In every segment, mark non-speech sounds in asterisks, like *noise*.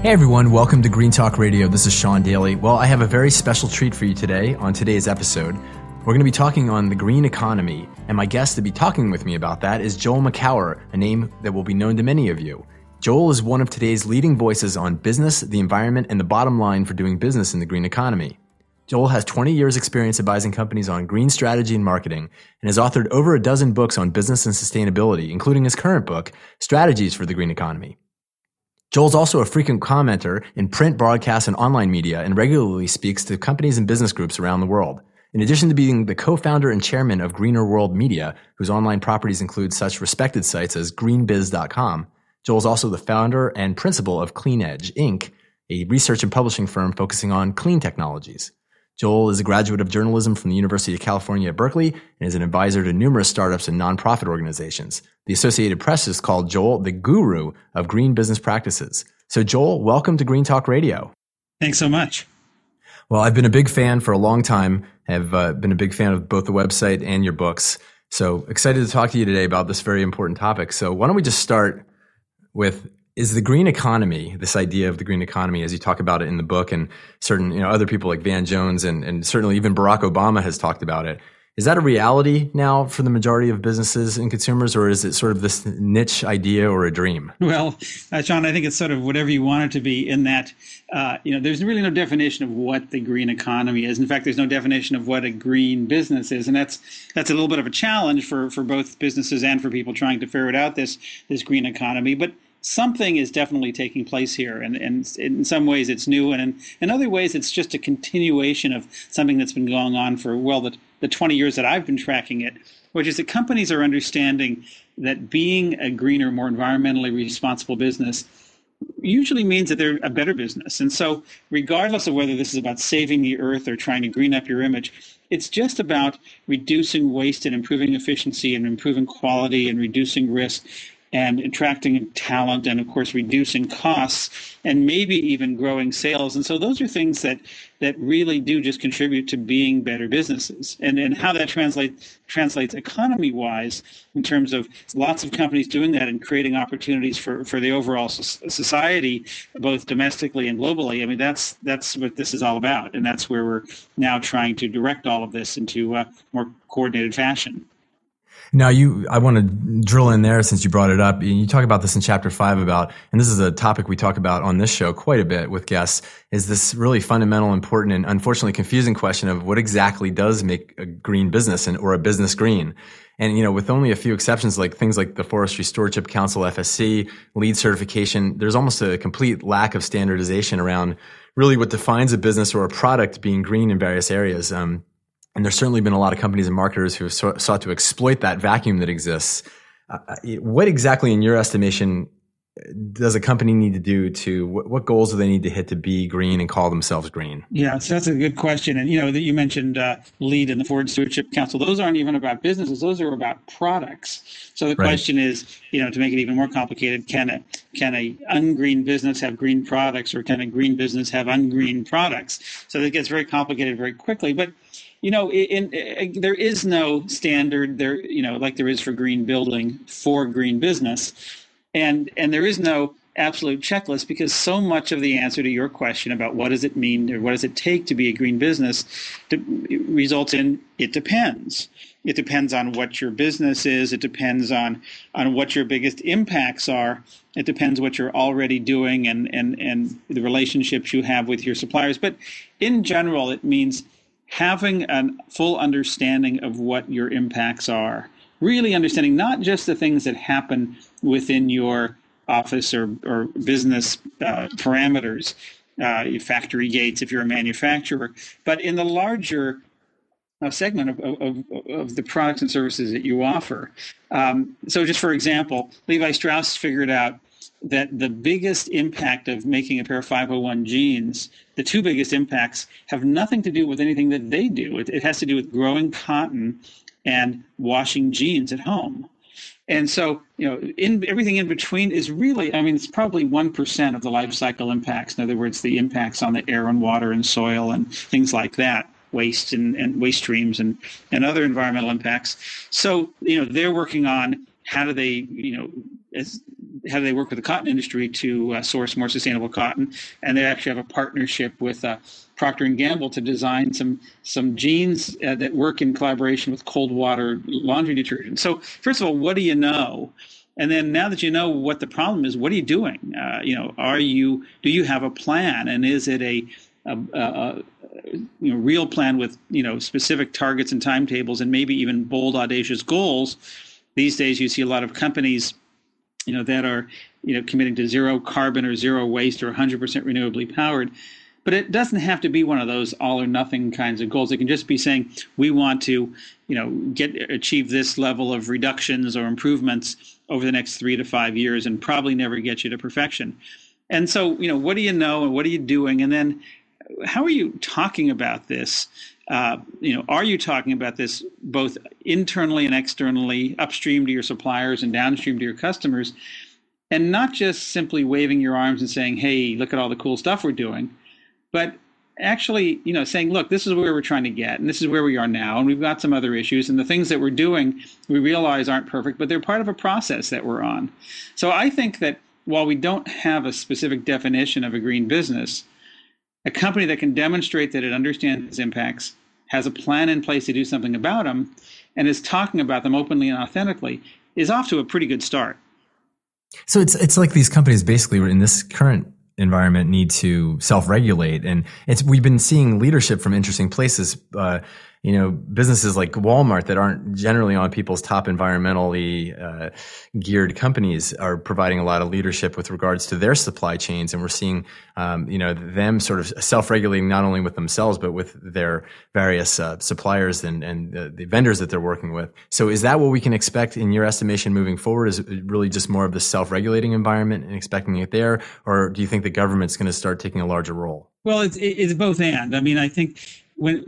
Hey everyone, welcome to Green Talk Radio. This is Sean Daily. Well, I have a very special treat for you today on today's episode. We're going to be talking on the green economy, and my guest to be talking with me about that is Joel Makower, a name that will be known to many of you. Joel is one of today's leading voices on business, the environment, and the bottom line for doing business in the green economy. Joel has 20 years experience advising companies on green strategy and marketing and has authored over a dozen books on business and sustainability, including his current book, Strategies for the Green Economy. Joel's also a frequent commenter in print, broadcast, and online media and regularly speaks to companies and business groups around the world. In addition to being the co-founder and chairman of Greener World Media, whose online properties include such respected sites as greenbiz.com, Joel's also the founder and principal of Clean Edge, Inc., a research and publishing firm focusing on clean technologies. Joel is a graduate of journalism from the University of California at Berkeley and is an advisor to numerous startups and nonprofit organizations. The Associated Press has called Joel the guru of green business practices. So, Joel, welcome to Green Talk Radio. Thanks so much. Well, I've been a big fan for a long time. I've uh, been a big fan of both the website and your books. So excited to talk to you today about this very important topic. So why don't we just start with is the green economy, this idea of the green economy, as you talk about it in the book, and certain you know other people like Van Jones and, and certainly even Barack Obama has talked about it. Is that a reality now for the majority of businesses and consumers, or is it sort of this niche idea or a dream? Well, uh, Sean, I think it's sort of whatever you want it to be. In that, uh, you know, there's really no definition of what the green economy is. In fact, there's no definition of what a green business is, and that's that's a little bit of a challenge for for both businesses and for people trying to ferret out this this green economy. But something is definitely taking place here. And, and in some ways it's new, and in, in other ways it's just a continuation of something that's been going on for, well, the, the 20 years that I've been tracking it, which is that companies are understanding that being a greener, more environmentally responsible business usually means that they're a better business. And so, regardless of whether this is about saving the earth or trying to green up your image, it's just about reducing waste and improving efficiency and improving quality and reducing risk and attracting talent and of course reducing costs and maybe even growing sales. And so those are things that that really do just contribute to being better businesses. And and how that translates translates economy wise in terms of lots of companies doing that and creating opportunities for for the overall society both domestically and globally i mean that's that's what this is all about. And that's where we're now trying to direct all of this into a more coordinated fashion now, you, I want to drill in there since you brought it up. You talk about this in chapter five about, and this is a topic we talk about on this show quite a bit with guests, is this really fundamental, important, and unfortunately confusing question of what exactly does make a green business and, or a business green. And, you know, with only a few exceptions, like things like the Forestry Stewardship Council FSC, LEED certification, there's almost a complete lack of standardization around really what defines a business or a product being green in various areas. Um, and there's certainly been a lot of companies and marketers who have sought to exploit that vacuum that exists. Uh, uh what exactly, in your estimation, does a company need to do to what, what, goals do they need to hit to be green and call themselves green? Yeah, so that's a good question. And you know that you mentioned uh, LEED and the Forest Stewardship Council; those aren't even about businesses; those are about products. So the right. question is, you know, to make it even more complicated, can a can a ungreen business have green products, or can a green business have ungreen products? So it gets very complicated very quickly, but you know, in, in, there is no standard there, you know, like there is for green building for green business, and and there is no absolute checklist because so much of the answer to your question about what does it mean or what does it take to be a green business to, results in it depends. It depends on what your business is. It depends on on what your biggest impacts are. It depends what you're already doing and and and the relationships you have with your suppliers. But in general, it means having a full understanding of what your impacts are, really understanding not just the things that happen within your office or, or business uh, parameters, uh, factory gates if you're a manufacturer. But in the larger uh, segment of, of, of, the products and services that you offer. Um, so, just for example, Levi Strauss figured out that the biggest impact of making a pair of 501 jeans, the two biggest impacts, have nothing to do with anything that they do. It, it has to do with growing cotton and washing jeans at home. And so, you know, in everything in between is really, I mean, it's probably 1% of the life cycle impacts. In other words, the impacts on the air and water and soil and things like that, waste and, and waste streams and, and other environmental impacts. So, you know, they're working on how do they, you know, as, how do they work with the cotton industry to uh, source more sustainable cotton? And they actually have a partnership with uh, Procter and Gamble to design some some jeans uh, that work in collaboration with cold water laundry detergent. So first of all, what do you know? And then now that you know what the problem is, what are you doing? Uh, you know, are you do you have a plan? And is it a, a, a you know real plan with you know specific targets and timetables and maybe even bold audacious goals? These days, you see a lot of companies you know that are you know committing to zero carbon or zero waste or 100% renewably powered but it doesn't have to be one of those all or nothing kinds of goals. It can just be saying we want to, you know, get achieve this level of reductions or improvements over the next three to five years, and probably never get you to perfection. And so, you know, what do you know, and what are you doing, and then how are you talking about this? Uh, you know, are you talking about this both internally and externally, upstream to your suppliers and downstream to your customers, and not just simply waving your arms and saying, "Hey, look at all the cool stuff we're doing," but actually, you know, saying, look, this is where we're trying to get, and this is where we are now, and we've got some other issues, and the things that we're doing, we realize aren't perfect, but they're part of a process that we're on. So I think that while we don't have a specific definition of a green business, a company that can demonstrate that it understands impacts, has a plan in place to do something about them, and is talking about them openly and authentically, is off to a pretty good start. So it's it's like these companies basically in this current environment need to self-regulate and it's we've been seeing leadership from interesting places uh, you know, businesses like Walmart that aren't generally on people's top environmentally uh, geared companies are providing a lot of leadership with regards to their supply chains, and we're seeing, um, you know, them sort of self-regulating not only with themselves but with their various uh, suppliers and and the, the, vendors that they're working with. So, is that what we can expect in your estimation moving forward? Is it really just more of the self-regulating environment and expecting it there, or do you think the government's going to start taking a larger role? Well, it's it's both and. I mean, I think when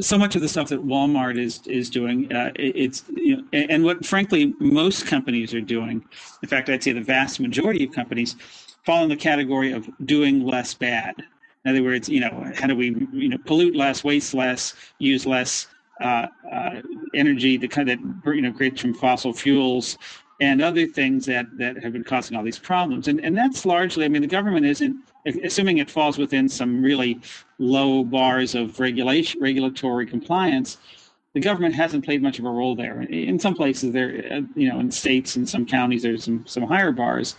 so much of the stuff that Walmart is is doing, uh, it's you know, and what frankly most companies are doing. In fact, I'd say the vast majority of companies fall in the category of doing less bad. In other words, you know, how do we you know pollute less, waste less, use less uh, uh, energy, the kind that you know creates from fossil fuels, and other things that that have been causing all these problems. And and that's largely, I mean, the government isn't assuming it falls within some really low bars of regulation, regulatory compliance, the government hasn't played much of a role there. In some places, there, uh, you know, in states and some counties, there's some some higher bars,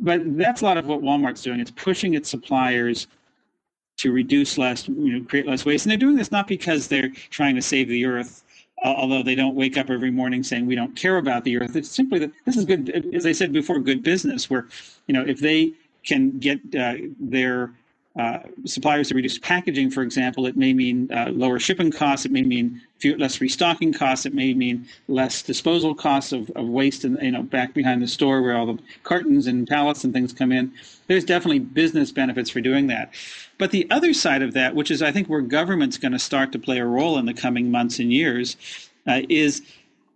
but that's a lot of what Walmart's doing. It's pushing its suppliers to reduce less, you know, create less waste, and they're doing this not because they're trying to save the earth. Although they don't wake up every morning saying we don't care about the earth, it's simply that this is good. As I said before, good business. Where, you know, if they can get uh, their uh, suppliers to reduce packaging, for example, it may mean uh, lower shipping costs. It may mean few, less restocking costs. It may mean less disposal costs of, of waste, and you know, back behind the store where all the cartons and pallets and things come in. There's definitely business benefits for doing that. But the other side of that, which is I think where government's going to start to play a role in the coming months and years, uh, is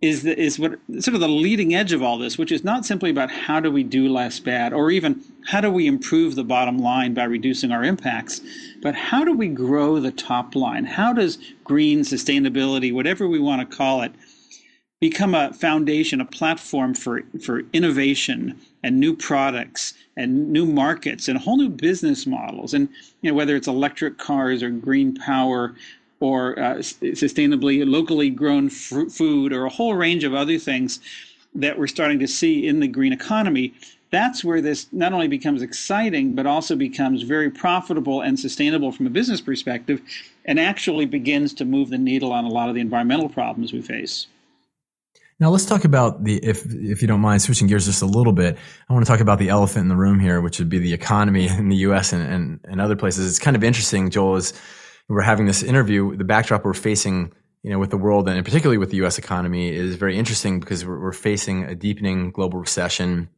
is the, is what sort of the leading edge of all this, which is not simply about how do we do less bad, or even how do we improve the bottom line by reducing our impacts, but how do we grow the top line? How does green sustainability, whatever we want to call it, become a foundation, a platform for for innovation and new products and new markets and whole new business models, and you know whether it's electric cars or green power or uh, sustainably locally grown food or a whole range of other things that we're starting to see in the green economy that's where this not only becomes exciting but also becomes very profitable and sustainable from a business perspective and actually begins to move the needle on a lot of the environmental problems we face Now let's talk about the if if you don't mind switching gears just a little bit. I want to talk about the elephant in the room here, which would be the economy *laughs* in the U.S. and and, and other places. It's kind of interesting, Joel, is we're having this interview. The backdrop we're facing, you know, with the world and particularly with the U.S. economy is very interesting because we're, we're facing a deepening global recession,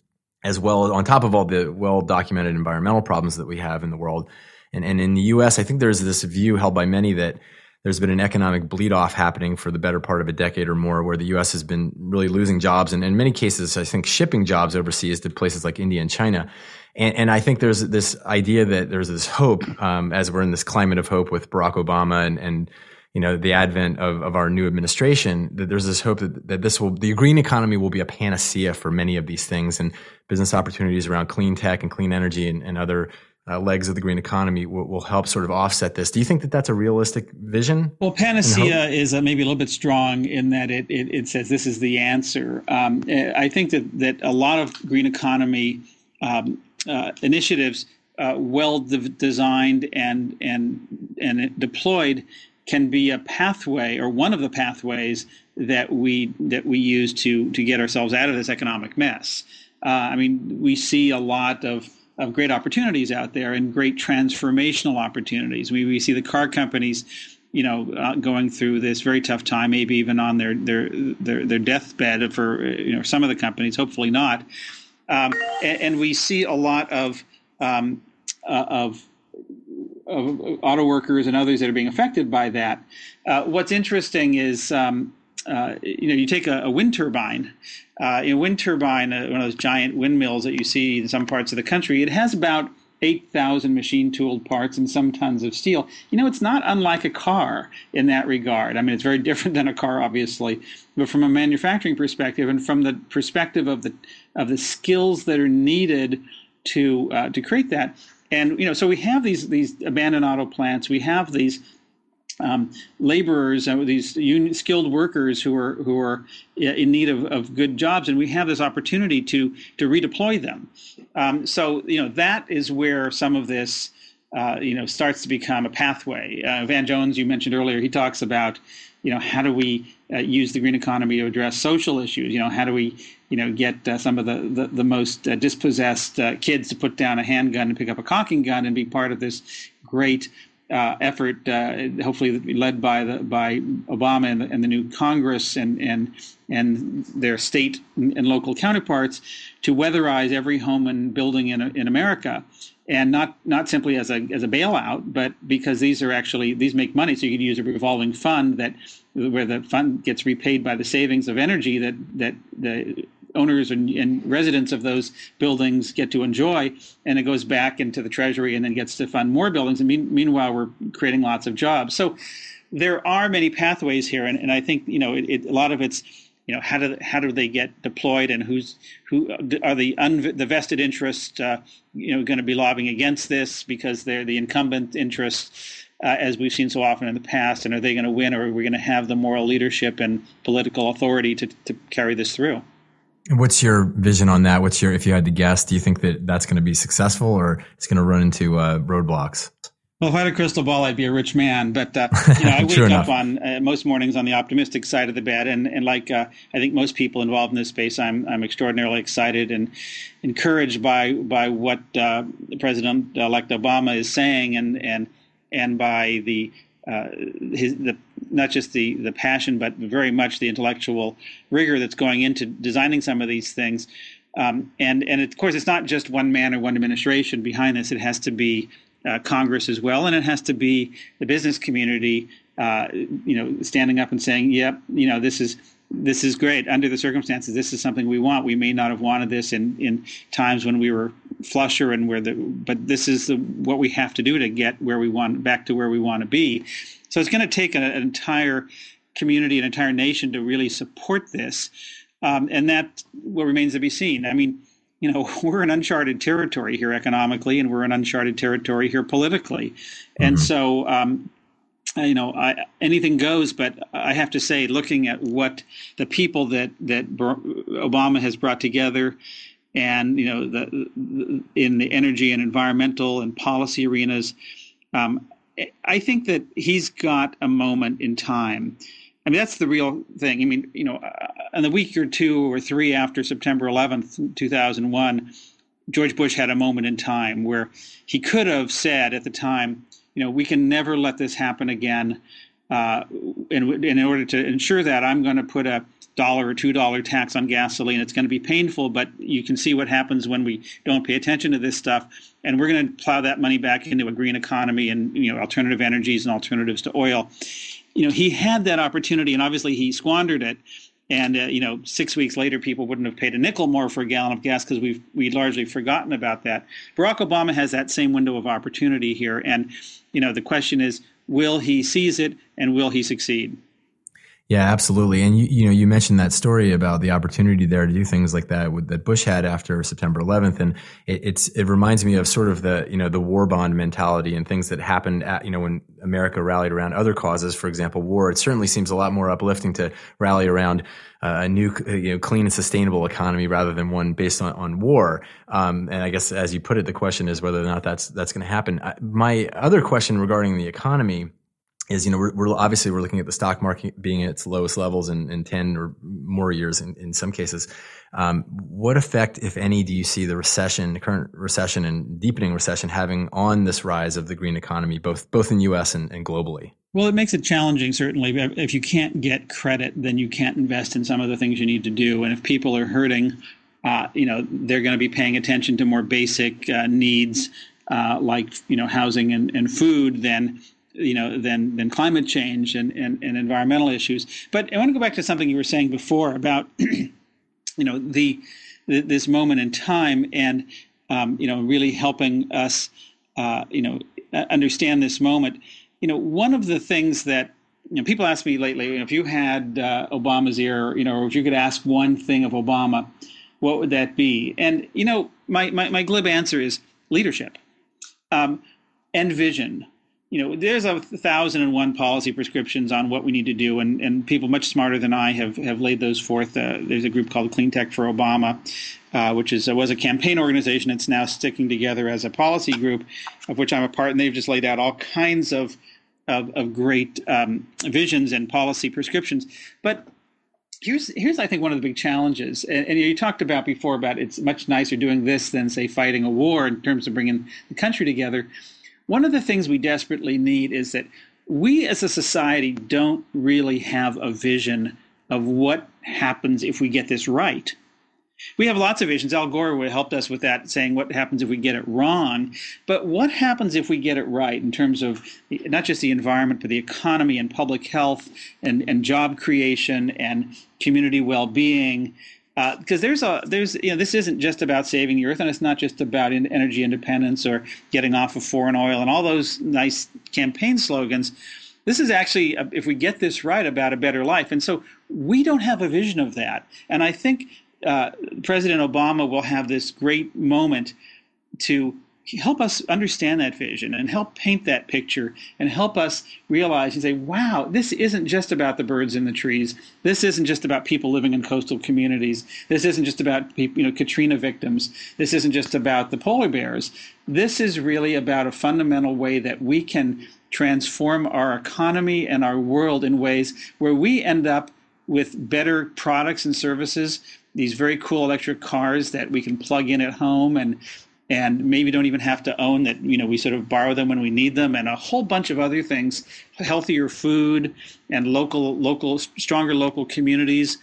as well on top of all the well documented environmental problems that we have in the world. And and in the U.S., I think there's this view held by many that there's been an economic bleed off happening for the better part of a decade or more where the US has been really losing jobs and in many cases, I think shipping jobs overseas to places like India and China. And, and I think there's this idea that there's this hope, um, as we're in this climate of hope with Barack Obama and, and you know, the advent of, of our new administration, that there's this hope that, that this will, the green economy will be a panacea for many of these things and business opportunities around clean tech and clean energy and, and other uh, legs of the green economy will, will, help sort of offset this. Do you think that that's a realistic vision? Well, panacea is uh, maybe a little bit strong in that it, it, it says this is the answer. Um, I think that, that a lot of green economy um, uh, initiatives, uh, well de- designed and and and deployed, can be a pathway or one of the pathways that we that we use to to get ourselves out of this economic mess. Uh, I mean, we see a lot of of great opportunities out there and great transformational opportunities. We, we see the car companies, you know, uh, going through this very tough time, maybe even on their their their, their deathbed for you know some of the companies. Hopefully not. Um, and, and, we see a lot of um, uh, of of auto workers and others that are being affected by that. Uh, what's interesting is um, uh, you know, you take a, a wind turbine, uh, a wind turbine, uh, one of those giant windmills that you see in some parts of the country, it has about 8,000 machine tooled parts and some tons of steel. You know, it's not unlike a car in that regard. I mean, it's very *laughs* different than a car, obviously, but from a manufacturing perspective and from the perspective of the of the skills that are needed to uh, to create that. And you know, so we have these these abandoned auto plants. We have these um, laborers, uh, these skilled workers who are who are in need of, of good jobs, and we have this opportunity to to redeploy them. Um, so you know that is where some of this uh, you know starts to become a pathway. Uh, Van Jones, you mentioned earlier, he talks about you know how do we uh, use the green economy to address social issues? You know how do we you know get uh, some of the the, the most uh, dispossessed kids to put down a handgun and pick up a caulking gun and be part of this great uh, effort, uh, hopefully led by the by Obama and the, and the, new Congress and and and their state and local counterparts to weatherize every home and building in in America, and not not simply as a as a bailout, but because these are actually these make money, so you could use a revolving fund that where the fund gets repaid by the savings of energy that that the owners and, and, residents of those buildings get to enjoy, and it goes back into the treasury and then gets to fund more buildings. And mean, meanwhile, we're creating lots of jobs. So there are many pathways here, and, and I think you know it, it, a lot of it's you know how do how do they get deployed and who's who are the un, the vested interest uh, you know going to be lobbying against this because they're the incumbent interest uh, as we've seen so often in the past and are they going to win or are we going to have the moral leadership and political authority to, to carry this through What's your vision on that? What's your, if you had to guess, do you think that that's going to be successful or it's going to run into uh, roadblocks? Well, if I had a crystal ball, I'd be a rich man. But uh, you know, *laughs* I wake up on uh, most mornings on the optimistic side of the bed, and and like uh, I think most people involved in this space, I'm I'm extraordinarily excited and encouraged by by what uh, President-elect Obama is saying, and and and by the uh, his the not just the the passion, but very much the intellectual rigor that's going into designing some of these things. Um, and and of course, it's not just one man or one administration behind this. It has to be uh, Congress as well, and it has to be the business community. Uh, you know, standing up and saying, "Yep, you know, this is this is great under the circumstances. This is something we want. We may not have wanted this in in times when we were flusher and where the, but this is the, what we have to do to get where we want back to where we want to be. So it's going to take an, an entire community, an entire nation to really support this, um, and that what remains to be seen. I mean, you know, *laughs* we're in uncharted territory here economically, and we're in uncharted territory here politically, mm-hmm. and so. Um, you know, I, anything goes, but I have to say, looking at what the people that that Obama has brought together, and you know, the, the in the energy and environmental and policy arenas, um, I think that he's got a moment in time I mean, that's the real thing. I mean, you know, uh, in the week or two or three after September 11th, 2001, George Bush had a moment in time where he could have said at the time, you know, we can never let this happen again. Uh, in, in order to ensure that, I'm going to put a dollar or two dollar tax on gasoline. It's going to be painful, but you can see what happens when we don't pay attention to this stuff. And we're going to plow that money back into a green economy and you know alternative energies and alternatives to oil. You know, he had that opportunity, and obviously he squandered it. And uh, you know, six weeks later, people wouldn't have paid a nickel more for a gallon of gas because we've we largely forgotten about that. Barack Obama has that same window of opportunity here, and you know, the question is, will he seize it and will he succeed? Yeah, absolutely. And you, you know, you mentioned that story about the opportunity there to do things like that with, that Bush had after September 11th, and it, it's it reminds me of sort of the you know the war bond mentality and things that happened at you know when America rallied around other causes, for example, war. It certainly seems a lot more uplifting to rally around uh, a new you know clean and sustainable economy rather than one based on, on war. Um, and I guess as you put it, the question is whether or not that's that's going to happen. My other question regarding the economy is you know we're, we're, obviously we're looking at the stock market being at its lowest levels in, in 10 or more years in, in some cases. Um, what effect if any do you see the recession the current recession and deepening recession having on this rise of the green economy both both in us and, and globally? Well it makes it challenging certainly. If you can't get credit then you can't invest in some of the things you need to do. And if people are hurting uh, you know they're going to be paying attention to more basic uh, needs uh, like you know housing and, and food then you know than than climate change and, and, and environmental issues. But I want to go back to something you were saying before about *clears throat* you know the, the, this moment in time and um, you know really helping us uh, you know understand this moment. You know, one of the things that you know, people ask me lately, you know, if you had uh, Obama's ear, you know, or if you could ask one thing of Obama, what would that be? And you know, my my, my glib answer is leadership um, and vision you know, there's a thousand and one policy prescriptions on what we need to do, and, and people much smarter than I have, have laid those forth. Uh, there's a group called Clean Tech for Obama, uh, which is uh, was a campaign organization. It's now sticking together as a policy group, of which I'm a part, and they've just laid out all kinds of of, of great um, visions and policy prescriptions. But here's here's I think one of the big challenges, and, and, you talked about before about it's much nicer doing this than say fighting a war in terms of bringing the country together one of the things we desperately need is that we as a society don't really have a vision of what happens if we get this right. We have lots of visions. Al Gore helped us with that, saying what happens if we get it wrong. But what happens if we get it right in terms of not just the environment, but the economy and public health and, and job creation and community well being because uh, there's a there's you know this isn't just about saving the earth and it's not just about in, energy independence or getting off of foreign oil and all those nice campaign slogans. This is actually uh, if we get this right about a better life. And so we don't have a vision of that. And i think uh, president obama will have this great moment to help us understand that vision and help paint that picture and help us realize and say, wow, this isn't just about the birds in the trees. This isn't just about people living in coastal communities. This isn't just about you know, Katrina victims. This isn't just about the polar bears. This is really about a fundamental way that we can transform our economy and our world in ways where we end up with better products and services these very cool electric cars that we can plug in at home and and maybe don't even have to own that you know we sort of borrow them when we need them and a whole bunch of other things healthier food and local local stronger local communities.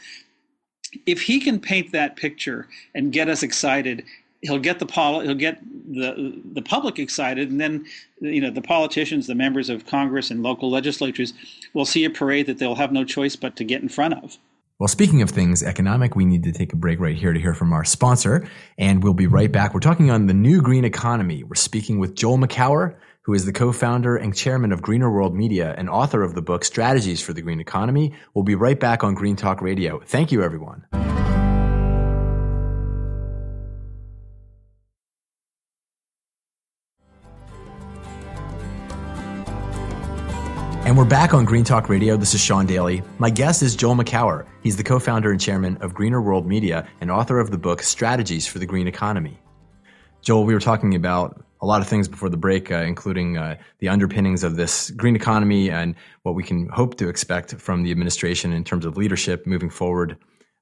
If he can paint that picture and get us excited he'll get the he'll get the the public excited and then you know the politicians the members of congress and local legislatures will see a parade that they'll have no choice but to get in front of well, speaking of things economic, we need to take a break right here to hear from our sponsor, and we'll be right back. We're talking on the new green economy. We're speaking with Joel Makower, who is the co-founder and chairman of Greener World Media and author of the book Strategies for the Green Economy. We'll be right back on Green Talk Radio. Thank you, everyone. And we're back on Green Talk Radio. This is Sean Daily. My guest is Joel Makower. He's the co founder and chairman of Greener World Media and author of the book Strategies for the Green Economy. Joel, we were talking about a lot of things before the break, uh, including uh, the underpinnings of this green economy and what we can hope to expect from the administration in terms of leadership moving forward,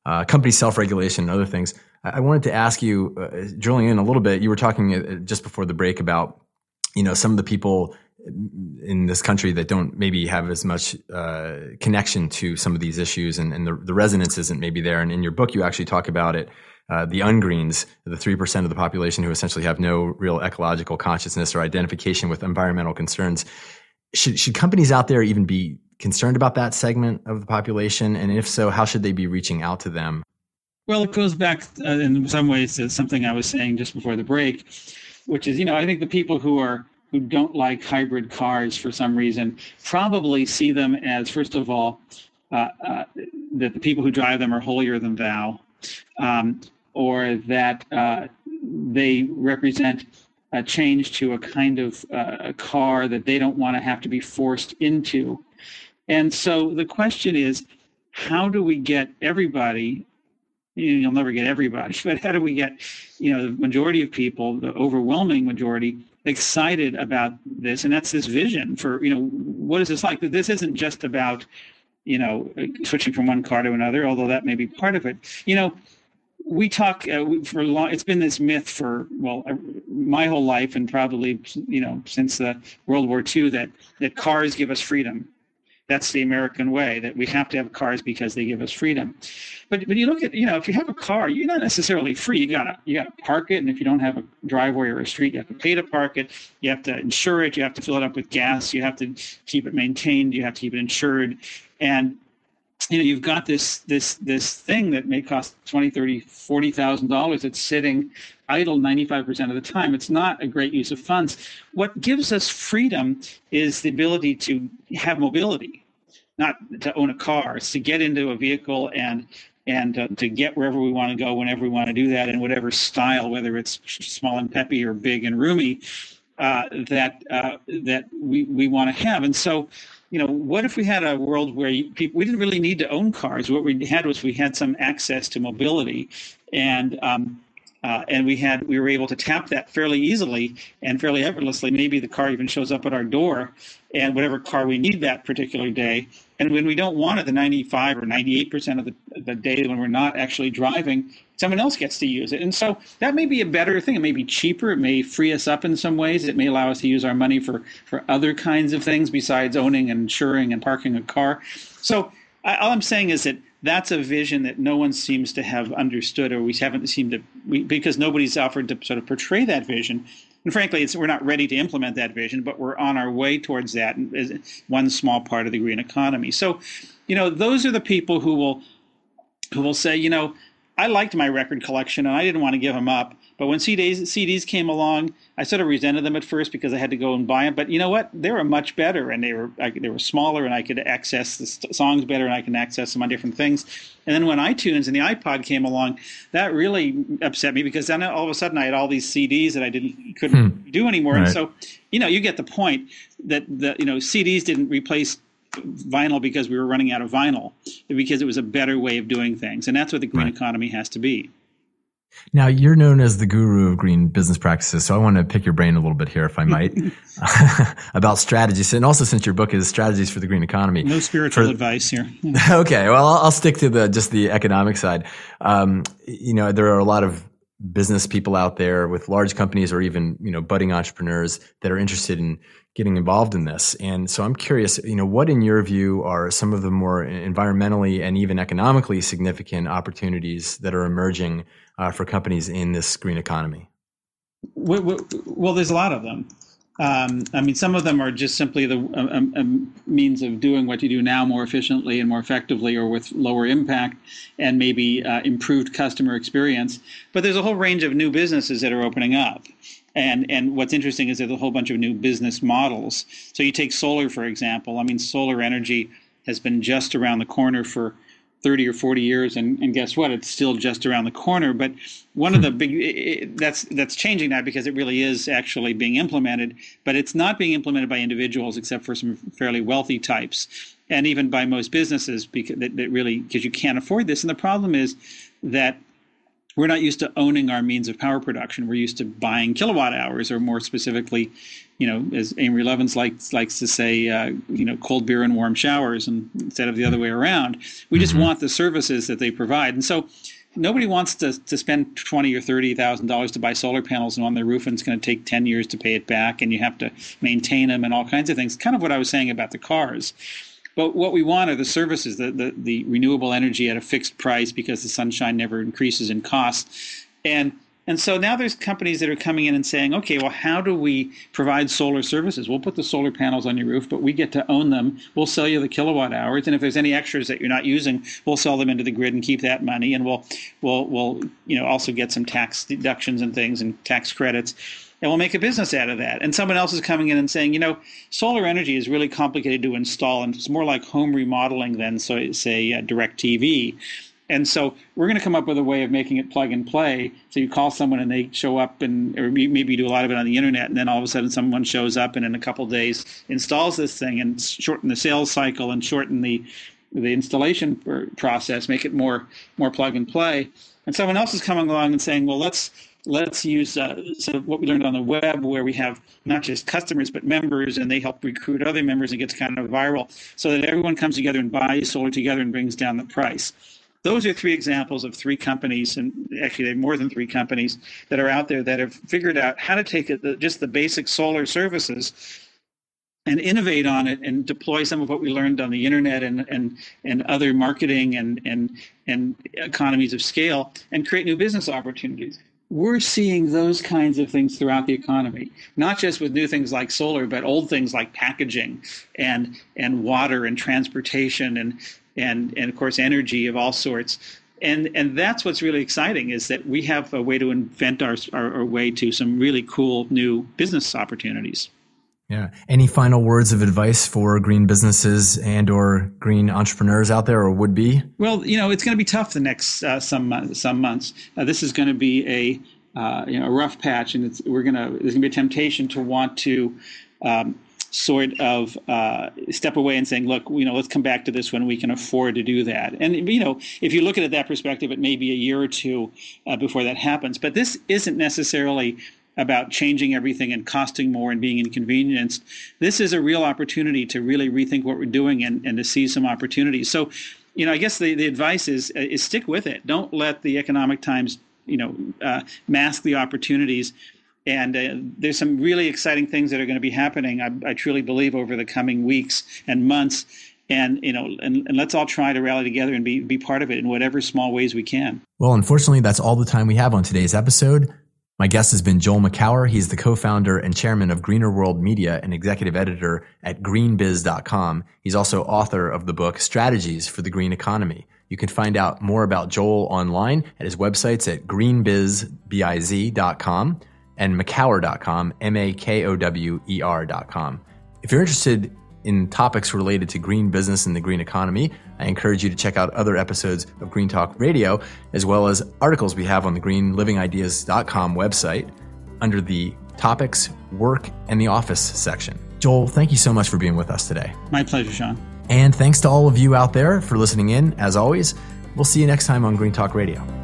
uh, company self regulation, and other things. I-, I wanted to ask you, uh, drilling in a little bit, you were talking uh, just before the break about you know some of the people in this country that don't maybe have as much uh, connection to some of these issues and, and the, the, resonance isn't maybe there. And in your book, you actually talk about it. Uh, the ungreens, the 3% of the population who essentially have no real ecological consciousness or identification with environmental concerns. Should, should companies out there even be concerned about that segment of the population? And if so, how should they be reaching out to them? Well, it goes back uh, in some ways to something I was saying just before the break, which is, you know, I think the people who are who don't like hybrid cars for some reason probably see them as, first of all, uh, uh, that the people who drive them are holier than thou, um, or that uh, they represent a change to a kind of uh, a car that they don't want to have to be forced into. And so the question is, how do we get everybody you'll never get everybody, *laughs* but how do we get, you know, the majority of people, the overwhelming majority, excited about this? And that's this vision for, you know, what is this like? This isn't just about, you know, switching from one car to another, although that may be part of it. You know, we talk uh, for long. It's been this myth for well, uh, my whole life, and probably you know since the World War II that that cars give us freedom that's the American way that we have to have cars because they give us freedom. But but you look at you know if you have a car, you're not necessarily free. You gotta you gotta park it, and if you don't have a driveway or a street, you have to pay to park it. You have to insure it. You have to fill it up with gas. You have to keep it maintained. You have to keep it insured, and you know you've got this this this thing that may cost 20 30 40 thousand dollars it's sitting idle 95% of the time. It's not a great use of funds. What gives us freedom is the ability to have mobility not to own a car it's to get into a vehicle and and uh, to get wherever we want to go whenever we want to do that in whatever style whether it's small and peppy or big and roomy uh, that uh, that we, we want to have. And so you know, what if we had a world where people, we didn't really need to own cars? What we had was we had some access to mobility, and um, uh, and we had we were able to tap that fairly easily and fairly effortlessly. Maybe the car even shows up at our door, and whatever car we need that particular day. And when we don't want it, the 95 or 98 percent of the, the day when we're not actually driving, someone else gets to use it. And so that may be a better thing. It may be cheaper. It may free us up in some ways. It may allow us to use our money for, for other kinds of things besides owning and insuring and parking a car. So I, all I'm saying is that that's a vision that no one seems to have understood, or we haven't seemed to, we, because nobody's offered to sort of portray that vision. And frankly, we're not ready to implement that vision, but we're on our way towards that one small part of the green economy. So, you know, those are the people who will who will say, you know, I liked my record collection and I didn't want to give them up. But when CDs, CDs came along, I sort of resented them at first because I had to go and buy them. But you know what? They were much better, and they were I, they were smaller, and I could access the st- songs better, and I can access them on different things. And then when iTunes and the iPod came along, that really upset me because then all of a sudden I had all these CDs that I didn't couldn't hmm. do anymore. Right. And so, you know, you get the point that the you know CDs didn't replace vinyl because we were running out of vinyl, because it was a better way of doing things. And that's what the green right. economy has to be. Now, you're known as the guru of green business practices, so I want to pick your brain a little bit here, if I *laughs* might, *laughs* about strategies. And also, since your book is Strategies for the Green Economy. No spiritual for, advice here. *laughs* okay, well, I'll, I'll, stick to the just the economic side. Um, you know, there are a lot of business people out there with large companies or even you know budding entrepreneurs that are interested in getting involved in this. And so I'm curious, you know, what in your view are some of the more environmentally and even economically significant opportunities that are emerging uh, for companies in this green economy? Well, there's a lot of them. Um, I mean, some of them are just simply the um, um, means of doing what you do now more efficiently and more effectively, or with lower impact, and maybe uh, improved customer experience. But there's a whole range of new businesses that are opening up, and and what's interesting is there's a whole bunch of new business models. So you take solar, for example. I mean, solar energy has been just around the corner for 30 or 40 years and, and guess what? It's still just around the corner. But one of the hmm. big it, that's that's changing that because it really is actually being implemented but it's not being implemented by individuals except for some fairly wealthy types and even by most businesses because that, that really because you can't afford this. And the problem is that we're not used to owning our means of power production. We're used to buying kilowatt hours, or more specifically, you know, as Amory Lovins likes likes to say, uh, you know, cold beer and warm showers, and instead of the other way around. We just mm-hmm. want the services that they provide, and so nobody wants to, to spend twenty or thirty thousand dollars to buy solar panels on their roof, and it's going to take ten years to pay it back, and you have to maintain them and all kinds of things. Kind of what I was saying about the cars. But what we want are the services, the, the, the renewable energy at a fixed price because the sunshine never increases in cost. And and so now there's companies that are coming in and saying, okay, well, how do we provide solar services? We'll put the solar panels on your roof, but we get to own them. We'll sell you the kilowatt hours, and if there's any extras that you're not using, we'll sell them into the grid and keep that money, and we'll we'll we'll you know also get some tax deductions and things and tax credits and we'll make a business out of that. And someone else is coming in and saying, you know, solar energy is really complicated to install, and it's more like home remodeling than, so say, uh, DirecTV. And so we're going to come up with a way of making it plug and play. So you call someone and they show up, and or maybe do a lot of it on the internet, and then all of a sudden someone shows up and in a couple days installs this thing and shorten the sales cycle and shorten the the installation process, make it more more plug and play. And someone else is coming along and saying, well, let's let's use uh, of what we learned on the web where we have not just customers but members and they help recruit other members and gets kind of viral so that everyone comes together and buys solar together and brings down the price. Those are three examples of three companies and actually there are more than three companies that are out there that have figured out how to take it, just the basic solar services and innovate on it and deploy some of what we learned on the internet and and, and other marketing and, and and economies of scale and create new business opportunities we're seeing those kinds of things throughout the economy, not just with new things like solar, but old things like packaging and and water and transportation and and and of course energy of all sorts. And and that's what's really exciting is that we have a way to invent our, our, our way to some really cool new business opportunities. Yeah. Any final words of advice for green businesses and or green entrepreneurs out there, or would be? Well, you know, it's going to be tough the next uh, some some months. Uh, this is going to be a uh, you know a rough patch, and we're going to there's going to be a temptation to want to. Um, sort of uh, step away and saying, look, you know, let's come back to this when we can afford to do that. And, you know, if you look at it that perspective, it may be a year or two uh, before that happens. But this isn't necessarily about changing everything and costing more and being inconvenienced. This is a real opportunity to really rethink what we're doing and, and to see some opportunities. So, you know, I guess the, the advice is is stick with it. Don't let the economic times, you know, uh, mask the opportunities. And uh, there's some really exciting things that are going to be happening. I, I truly believe over the coming weeks and months and you know and, and, let's all try to rally together and be, be part of it in whatever small ways we can well unfortunately that's all the time we have on today's episode my guest has been Joel Makower. He's the co-founder and chairman of Greener World Media and executive editor at greenbiz.com. He's also author of the book Strategies for the Green Economy. You can find out more about Joel online at his websites at greenbizbiz.com and makower.com, M-A-K-O-W-E-R.com. If you're interested in topics related to green business and the green economy, I encourage you to check out other episodes of Green Talk Radio, as well as articles we have on the greenlivingideas.com website under the topics, work, and the office section. Joel, thank you so much for being with us today. My pleasure, Sean. And thanks to all of you out there for listening in. As always, we'll see you next time on Green Talk Radio.